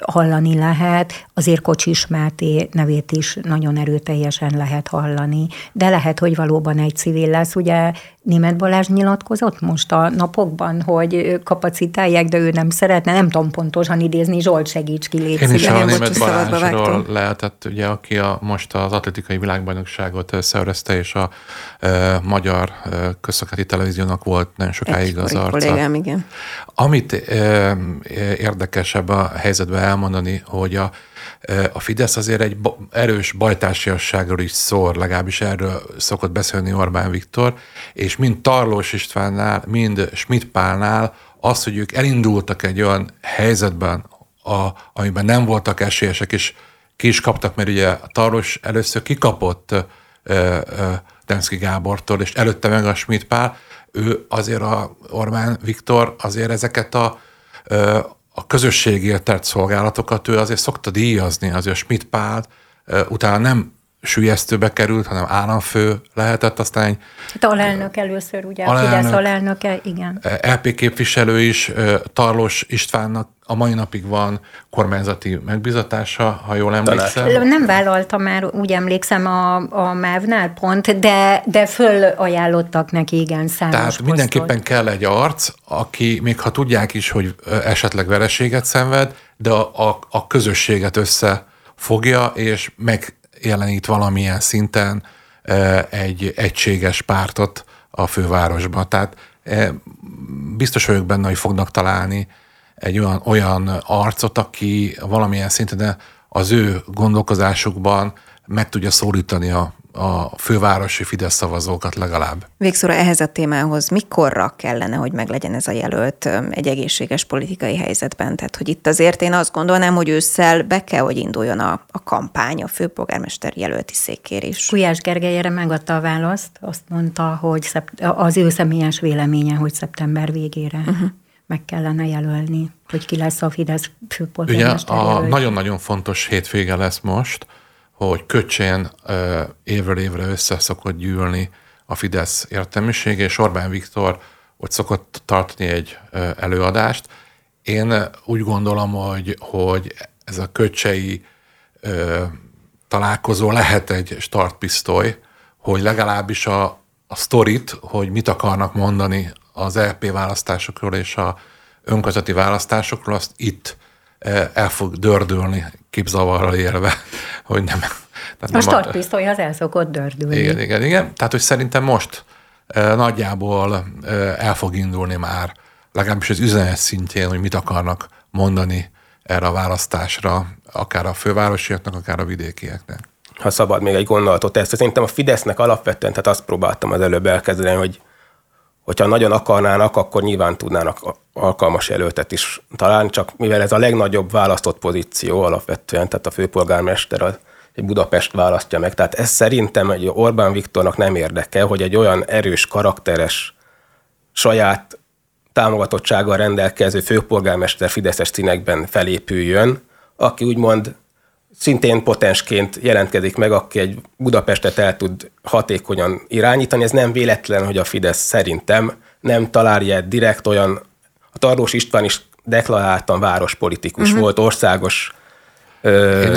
hallani lehet, azért Kocsis Máté nevét is nagyon erőteljesen lehet hallani, de lehet, hogy valóban egy civil lesz. Ugye Német Balázs nyilatkozott most a napokban, hogy kapacitálják, de ő nem szeretne, nem tudom pontosan idézni, Zsolt segíts ki, légy Én is a Német Balázsról lehetett, ugye, aki a, most az atletikai világbajnokságot szervezte, és a e, magyar e, közszakati televíziónak volt nagyon sokáig az arca. Kollégám, igen. Amit e, érdekesebb a helyzetben elmondani, hogy a a Fidesz azért egy erős bajtársiasságról is szól, legalábbis erről szokott beszélni Orbán Viktor, és mind Tarlós Istvánnál, mind Schmidt Pálnál az, hogy ők elindultak egy olyan helyzetben, a, amiben nem voltak esélyesek, és ki is kaptak, mert ugye a Tarlós először kikapott Demszki Gábortól, és előtte meg a Schmidt Pál, ő azért a Orbán Viktor azért ezeket a, a közösségért tett szolgálatokat ő azért szokta díjazni, azért Schmidt Pál utána nem sülyeztőbe került, hanem államfő lehetett, aztán egy... Hát alelnök először, ugye, alelnök, a Fidesz alelnöke, igen. LP képviselő is, Tarlos Istvánnak a mai napig van kormányzati megbizatása, ha jól emlékszem. Nem vállalta már, úgy emlékszem, a, a MÁV-nál pont, de, de fölajánlottak neki, igen, számos Tehát posztot. mindenképpen kell egy arc, aki még ha tudják is, hogy esetleg vereséget szenved, de a, a, a közösséget összefogja, és megjelenít valamilyen szinten egy egységes pártot a fővárosban. Tehát biztos vagyok benne, hogy fognak találni egy olyan, olyan arcot, aki valamilyen szinten az ő gondolkozásukban meg tudja szólítani a, a fővárosi Fidesz szavazókat legalább. Végszóra ehhez a témához mikorra kellene, hogy meglegyen ez a jelölt egy egészséges politikai helyzetben? Tehát, hogy itt azért én azt gondolnám, hogy ősszel be kell, hogy induljon a, a kampány, a főpolgármester jelölti székkérés. Gulyás Gergely erre megadta a választ, azt mondta, hogy szept- az ő személyes véleménye, hogy szeptember végére. Uh-huh meg kellene jelölni, hogy ki lesz a Fidesz főpolgármester Ugye a nagyon-nagyon fontos hétvége lesz most, hogy Köcsén évről évre össze szokott gyűlni a Fidesz értelmisége, és Orbán Viktor ott szokott tartani egy előadást. Én úgy gondolom, hogy, hogy ez a köcsei találkozó lehet egy startpisztoly, hogy legalábbis a, a sztorit, hogy mit akarnak mondani az LP e választásokról és a önkozati választásokról, azt itt el fog dördülni képzavarral élve, hogy nem. Tehát a startpisztoly az el szokott dördülni. Igen, igen, igen. Tehát, hogy szerintem most e, nagyjából el fog indulni már, legalábbis az üzenet szintjén, hogy mit akarnak mondani erre a választásra, akár a fővárosiaknak, akár a vidékieknek. Ha szabad még egy gondolatot, ezt szerintem a Fidesznek alapvetően, tehát azt próbáltam az előbb elkezdeni, hogy hogyha nagyon akarnának, akkor nyilván tudnának alkalmas jelöltet is találni, csak mivel ez a legnagyobb választott pozíció alapvetően, tehát a főpolgármester az Budapest választja meg. Tehát ez szerintem egy Orbán Viktornak nem érdeke, hogy egy olyan erős, karakteres, saját támogatottsággal rendelkező főpolgármester Fideszes színekben felépüljön, aki úgymond szintén potensként jelentkezik meg, aki egy Budapestet el tud hatékonyan irányítani. Ez nem véletlen, hogy a Fidesz szerintem nem találja direkt olyan, a Tarlós István is deklaráltan várospolitikus uh-huh. volt, országos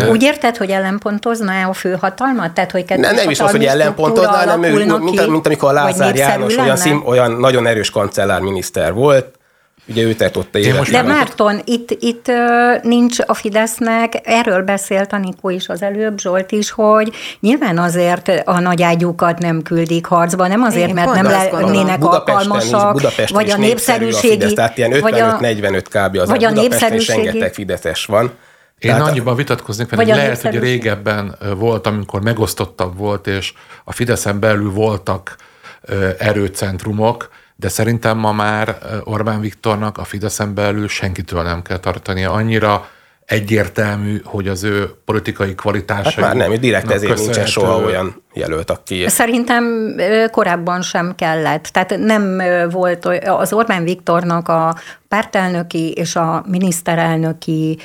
úgy érted, hogy ellenpontozna a főhatalmat? Tehát, hogy ne, nem is az, hogy ellenpontozna, hanem ő, mint, mint amikor a Lázár János olyan, szim, olyan nagyon erős kancellárminiszter volt, Ugye ő tett ott élet. De Márton, itt, itt nincs a Fidesznek, erről beszélt Anikó is az előbb, Zsolt is, hogy nyilván azért a nagy ágyúkat nem küldik harcba, nem azért, Én mert nem lennének alkalmasak, Budapesten vagy a népszerűségi... A Fidesz, tehát ilyen 55-45 kb. az vagy a, a népszerűségi, rengeteg Fideszes van Én Tehát, annyiban vitatkoznék, mert lehet, hogy régebben volt, amikor megosztottabb volt, és a Fideszen belül voltak erőcentrumok, de szerintem ma már Orbán Viktornak a Fideszen belül senkitől nem kell tartania. Annyira egyértelmű, hogy az ő politikai kvalitása. Hát már nem, direkt ezért nincsen soha olyan jelölt, aki... Szerintem korábban sem kellett. Tehát nem volt az Orbán Viktornak a pártelnöki és a miniszterelnöki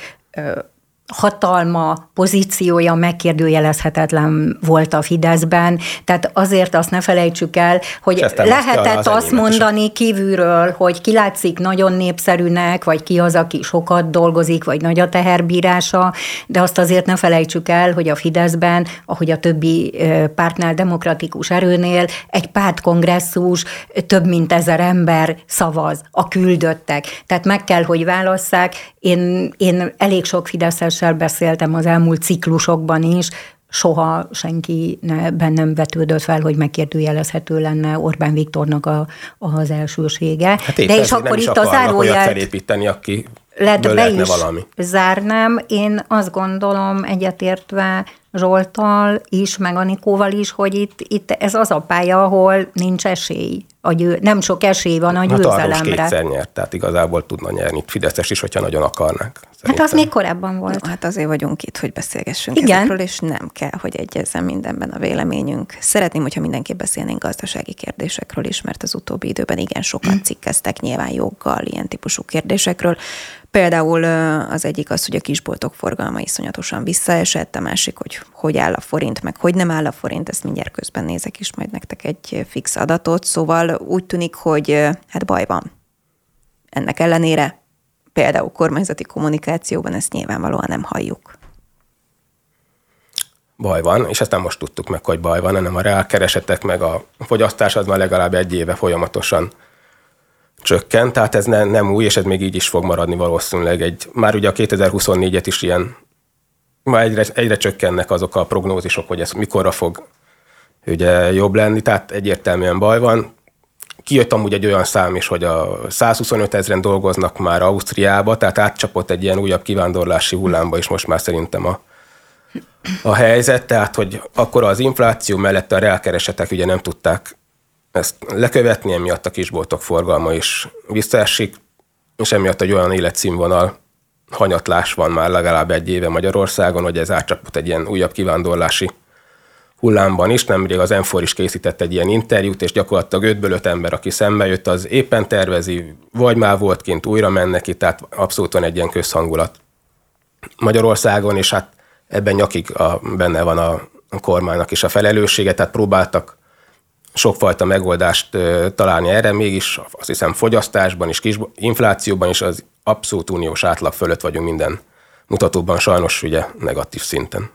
hatalma, pozíciója megkérdőjelezhetetlen volt a Fideszben, tehát azért azt ne felejtsük el, hogy lehetett azt mondani kívülről, hogy ki látszik nagyon népszerűnek, vagy ki az, aki sokat dolgozik, vagy nagy a teherbírása, de azt azért ne felejtsük el, hogy a Fideszben, ahogy a többi pártnál, demokratikus erőnél, egy pártkongresszus, több mint ezer ember szavaz, a küldöttek. Tehát meg kell, hogy válasszák. Én, én elég sok Fideszes Andrással beszéltem az elmúlt ciklusokban is, soha senki ne, bennem vetődött fel, hogy megkérdőjelezhető lenne Orbán Viktornak a, az elsősége. Hát De és akkor itt a zárójel... felépíteni, aki lehet be is valami. zárnám. Én azt gondolom egyetértve Zsoltal is, meg Anikóval is, hogy itt, itt ez az a pálya, ahol nincs esély. A győ, nem sok esély van a győzelemre. Hát kétszer nyert, tehát igazából tudna nyerni Fideszes is, hogyha nagyon akarnak. Szerintem. Hát az még korábban volt. No, hát azért vagyunk itt, hogy beszélgessünk Igen. ezekről, és nem kell, hogy egyezzen mindenben a véleményünk. Szeretném, hogyha mindenképp beszélnénk gazdasági kérdésekről is, mert az utóbbi időben igen sokan cikkeztek nyilván joggal ilyen típusú kérdésekről. Például az egyik az, hogy a kisboltok forgalma iszonyatosan visszaesett, a másik, hogy hogy áll a forint, meg hogy nem áll a forint, ezt mindjárt közben nézek is majd nektek egy fix adatot, szóval úgy tűnik, hogy hát baj van. Ennek ellenére például kormányzati kommunikációban ezt nyilvánvalóan nem halljuk. Baj van, és ezt nem most tudtuk meg, hogy baj van, hanem a reálkeresetek meg a fogyasztás az már legalább egy éve folyamatosan csökkent, tehát ez ne, nem új, és ez még így is fog maradni valószínűleg. Egy, már ugye a 2024-et is ilyen, már egyre, egyre csökkennek azok a prognózisok, hogy ez mikorra fog ugye jobb lenni, tehát egyértelműen baj van. Kijött amúgy egy olyan szám is, hogy a 125 ezeren dolgoznak már Ausztriába, tehát átcsapott egy ilyen újabb kivándorlási hullámba is most már szerintem a, a helyzet, tehát hogy akkor az infláció mellett a reálkeresetek ugye nem tudták ezt lekövetni, emiatt a kisboltok forgalma is visszaesik, és emiatt egy olyan életszínvonal hanyatlás van már legalább egy éve Magyarországon, hogy ez átcsapott egy ilyen újabb kivándorlási hullámban is. Nemrég az Enfor is készített egy ilyen interjút, és gyakorlatilag 5 öt ember, aki szembe jött, az éppen tervezi, vagy már volt kint, újra mennek ki, tehát abszolút van egy ilyen közhangulat Magyarországon, és hát ebben nyakig a, benne van a kormánynak is a felelőssége, tehát próbáltak sokfajta megoldást találni erre, mégis azt hiszem fogyasztásban és kis inflációban is az abszolút uniós átlag fölött vagyunk minden mutatóban, sajnos ugye negatív szinten.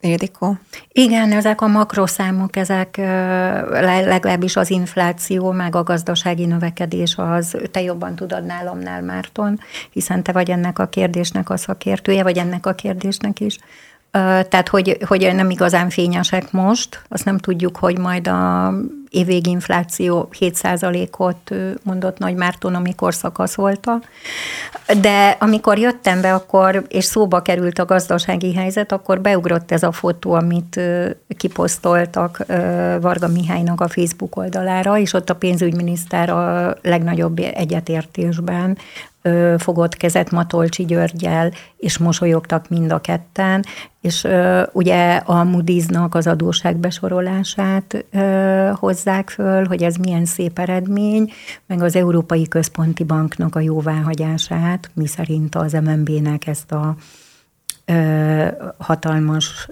Ildikó? Igen, ezek a makroszámok, ezek legalábbis az infláció, meg a gazdasági növekedés, az te jobban tudod nálamnál, Márton, hiszen te vagy ennek a kérdésnek a szakértője, vagy ennek a kérdésnek is. Tehát, hogy, hogy nem igazán fényesek most, azt nem tudjuk, hogy majd a évvégi infláció 7%-ot mondott Nagy Márton, amikor szakaszolta. De amikor jöttem be, akkor, és szóba került a gazdasági helyzet, akkor beugrott ez a fotó, amit kiposztoltak Varga Mihálynak a Facebook oldalára, és ott a pénzügyminiszter a legnagyobb egyetértésben fogott kezet Matolcsi Györgyel, és mosolyogtak mind a ketten, és ugye a Moody's-nak az adóságbesorolását hozzák föl, hogy ez milyen szép eredmény, meg az Európai Központi Banknak a jóváhagyását, mi szerint az MNB-nek ezt a hatalmas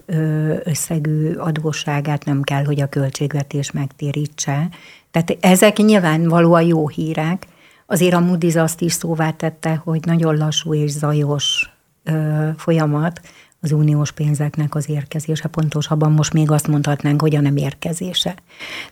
összegű adósságát nem kell, hogy a költségvetés megtérítse. Tehát ezek nyilvánvalóan jó hírek, Azért a Moody's azt is szóvá tette, hogy nagyon lassú és zajos ö, folyamat az uniós pénzeknek az érkezése, pontosabban most még azt mondhatnánk, hogy a nem érkezése.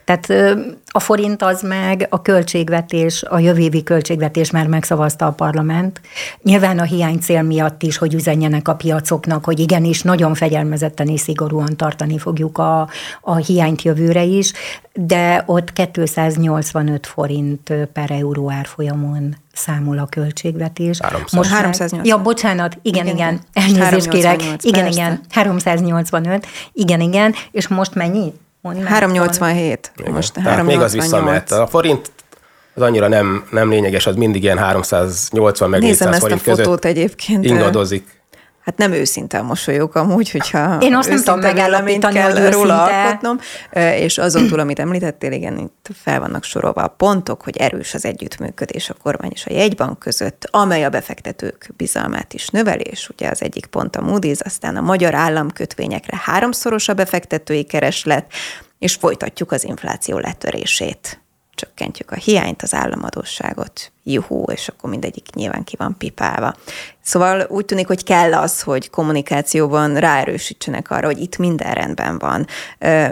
Tehát ö, a forint az meg a költségvetés, a jövő évi költségvetés már megszavazta a parlament. Nyilván a hiány cél miatt is, hogy üzenjenek a piacoknak, hogy igenis nagyon fegyelmezetten és szigorúan tartani fogjuk a, a hiányt jövőre is, de ott 285 forint per euró árfolyamon számol a költségvetés. 300. Most már- 380. Ja, bocsánat, igen, Igen, igen, igen. elnézést kérek. 388, Igen, persze. igen, 385, igen, igen, és most mennyi? Meg. 387. Igen. Most Tehát még az 388. visszamehet. A forint az annyira nem, nem lényeges, az mindig ilyen 380 meg Nézem 400 ezt a forint fotót között egyébként. ingadozik. Hát nem őszinte a mosolyog amúgy, hogyha Én azt nem tudom megállapítani, kell hogy róla őszinte. alkotnom, és azon túl, amit említettél, igen, itt fel vannak sorolva a pontok, hogy erős az együttműködés a kormány és a jegybank között, amely a befektetők bizalmát is növeli, és ugye az egyik pont a Moody's, aztán a magyar államkötvényekre háromszoros a befektetői kereslet, és folytatjuk az infláció letörését. Csökkentjük a hiányt, az államadósságot, juhú, és akkor mindegyik nyilván ki van pipálva. Szóval úgy tűnik, hogy kell az, hogy kommunikációban ráerősítsenek arra, hogy itt minden rendben van.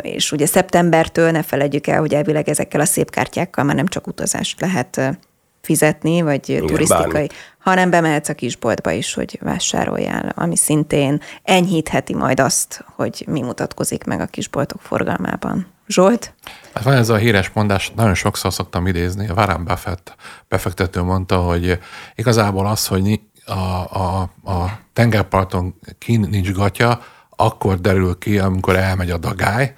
És ugye szeptembertől ne felejtjük el, hogy elvileg ezekkel a szép kártyákkal már nem csak utazást lehet fizetni, vagy Igen, turisztikai, bármit. hanem bemehetsz a kisboltba is, hogy vásároljál, ami szintén enyhítheti majd azt, hogy mi mutatkozik meg a kisboltok forgalmában. Zsolt? Hát van ez a híres mondás, nagyon sokszor szoktam idézni, Warren Buffett befektető mondta, hogy igazából az, hogy a, a, a tengerparton kín nincs gatya, akkor derül ki, amikor elmegy a dagály,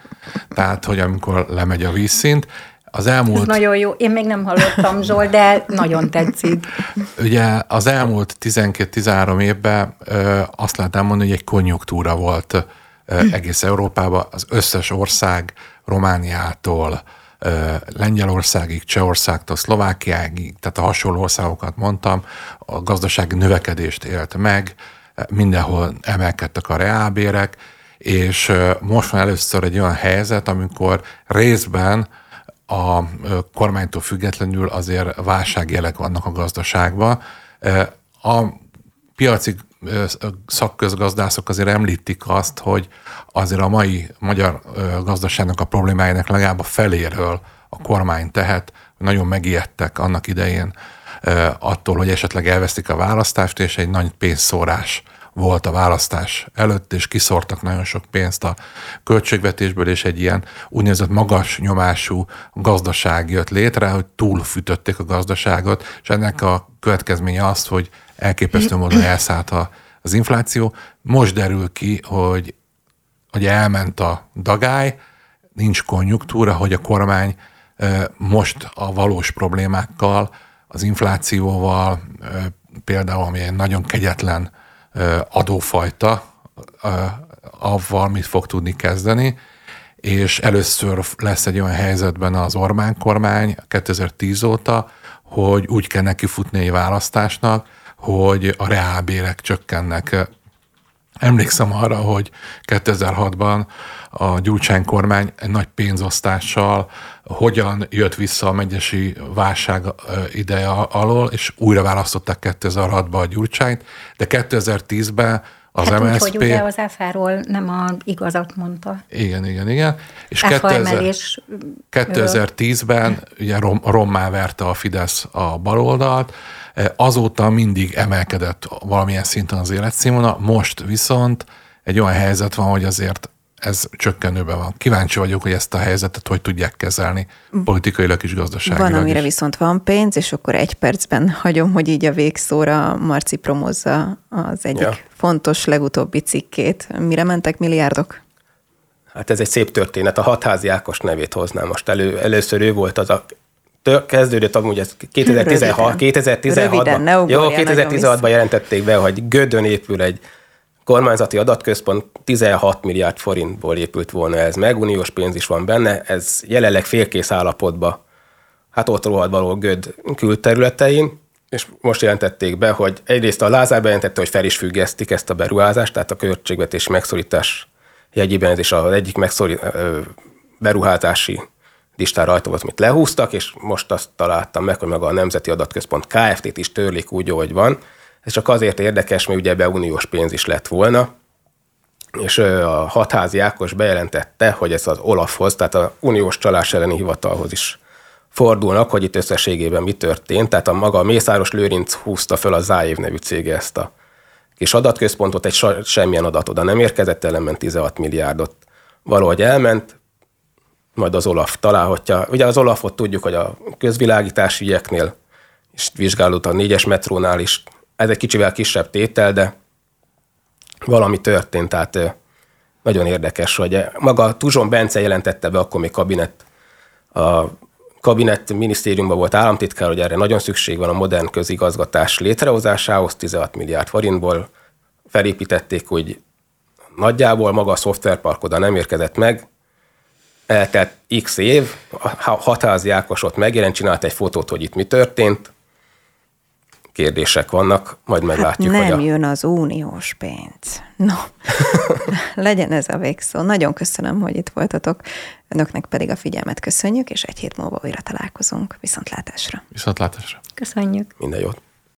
tehát, hogy amikor lemegy a vízszint. Az Ez elmúlt nagyon jó. Én még nem hallottam, Zsolt, de nagyon tetszik. Ugye az elmúlt 12-13 évben ö, azt lehet elmondani, hogy egy konjunktúra volt ö, egész Európában, az összes ország, Romániától, Lengyelországig, Csehországtól, Szlovákiáig, tehát a hasonló országokat mondtam, a gazdasági növekedést élt meg, mindenhol emelkedtek a reálbérek, és most van először egy olyan helyzet, amikor részben a kormánytól függetlenül azért válságjelek vannak a gazdaságban. A piaci szakközgazdászok azért említik azt, hogy azért a mai magyar gazdaságnak a problémáinak legalább a feléről a kormány tehet, nagyon megijedtek annak idején attól, hogy esetleg elvesztik a választást, és egy nagy pénzszórás volt a választás előtt, és kiszórtak nagyon sok pénzt a költségvetésből, és egy ilyen úgynevezett magas nyomású gazdaság jött létre, hogy túlfütötték a gazdaságot, és ennek a következménye az, hogy elképesztő módon (clears throat) elszállt a, az infláció. Most derül ki, hogy, hogy elment a dagály, nincs konjunktúra, hogy a kormány most a valós problémákkal, az inflációval, például ami egy nagyon kegyetlen adófajta, avval mit fog tudni kezdeni, és először lesz egy olyan helyzetben az Orbán kormány 2010 óta, hogy úgy kell neki futni egy választásnak, hogy a reálbérek csökkennek Emlékszem arra, hogy 2006-ban a Gyurcsány kormány egy nagy pénzosztással hogyan jött vissza a megyesi válság ideje alól, és újra választották 2006-ban a Gyurcsányt, de 2010-ben az hát úgy, MSZP... hogy ugye az FH-ról nem a igazat mondta. Igen, igen, igen. És FH 2000 emelés 2010-ben ugye rom, rommá verte a Fidesz a baloldalt, azóta mindig emelkedett valamilyen szinten az életszínvonal, most viszont egy olyan helyzet van, hogy azért ez csökkenőben van. Kíváncsi vagyok, hogy ezt a helyzetet hogy tudják kezelni politikailag és gazdaságilag Van, amire is. viszont van pénz, és akkor egy percben hagyom, hogy így a végszóra Marci promozza az egyik Ja. fontos legutóbbi cikkét. Mire mentek milliárdok? Hát ez egy szép történet. A hatházi Ákos nevét hoznám most elő. Először ő volt az a tő- kezdődött amúgy ez 2016, Röviden. 2016-ban. Röviden, jó, ugorjál nagyon 2016-ban jelentették be, hogy Gödön épül egy kormányzati adatközpont, 16 milliárd forintból épült volna ez meg, uniós pénz is van benne, ez jelenleg félkész állapotba, hát ott rohadt való Göd külterületein, és most jelentették be, hogy egyrészt a Lázár bejelentette, hogy fel is függesztik ezt a beruházást, tehát a költségvetési megszorítás jegyében ez is az egyik megszorít, beruházási listán rajta volt, amit lehúztak, és most azt találtam meg, hogy maga a Nemzeti Adatközpont Kft-t is törlik úgy, ahogy van. Ez csak azért érdekes, mert ugye ebbe uniós pénz is lett volna, és a hatházi Ákos bejelentette, hogy ez az Olafhoz, tehát a uniós csalás elleni hivatalhoz is fordulnak, hogy itt összességében mi történt. Tehát a maga a Mészáros Lőrinc húzta föl a Záév nevű cége ezt a kis adatközpontot, egy semmilyen adat oda nem érkezett, ellenben 16 milliárdot valahogy elment, majd az Olaf találhatja. Ugye az Olafot tudjuk, hogy a közvilágítási ügyeknél és vizsgálódott a négyes metrónál is. Ez egy kicsivel kisebb tétel, de valami történt, tehát nagyon érdekes, hogy maga Tuzson Bence jelentette be, akkor még kabinet, a kabinet minisztériumban volt államtitkár, hogy erre nagyon szükség van a modern közigazgatás létrehozásához, 16 milliárd forintból felépítették, hogy nagyjából maga a szoftverpark oda nem érkezett meg, eltelt x év, Hatházi Ákos ott megjelent, csinált egy fotót, hogy itt mi történt, kérdések vannak, majd meglátjuk, hát nem hogy a... jön az uniós pénz. No, (laughs) legyen ez a végszó. Nagyon köszönöm, hogy itt voltatok. Önöknek pedig a figyelmet köszönjük, és egy hét múlva újra találkozunk. Viszontlátásra. Viszontlátásra. Köszönjük. Minden jót.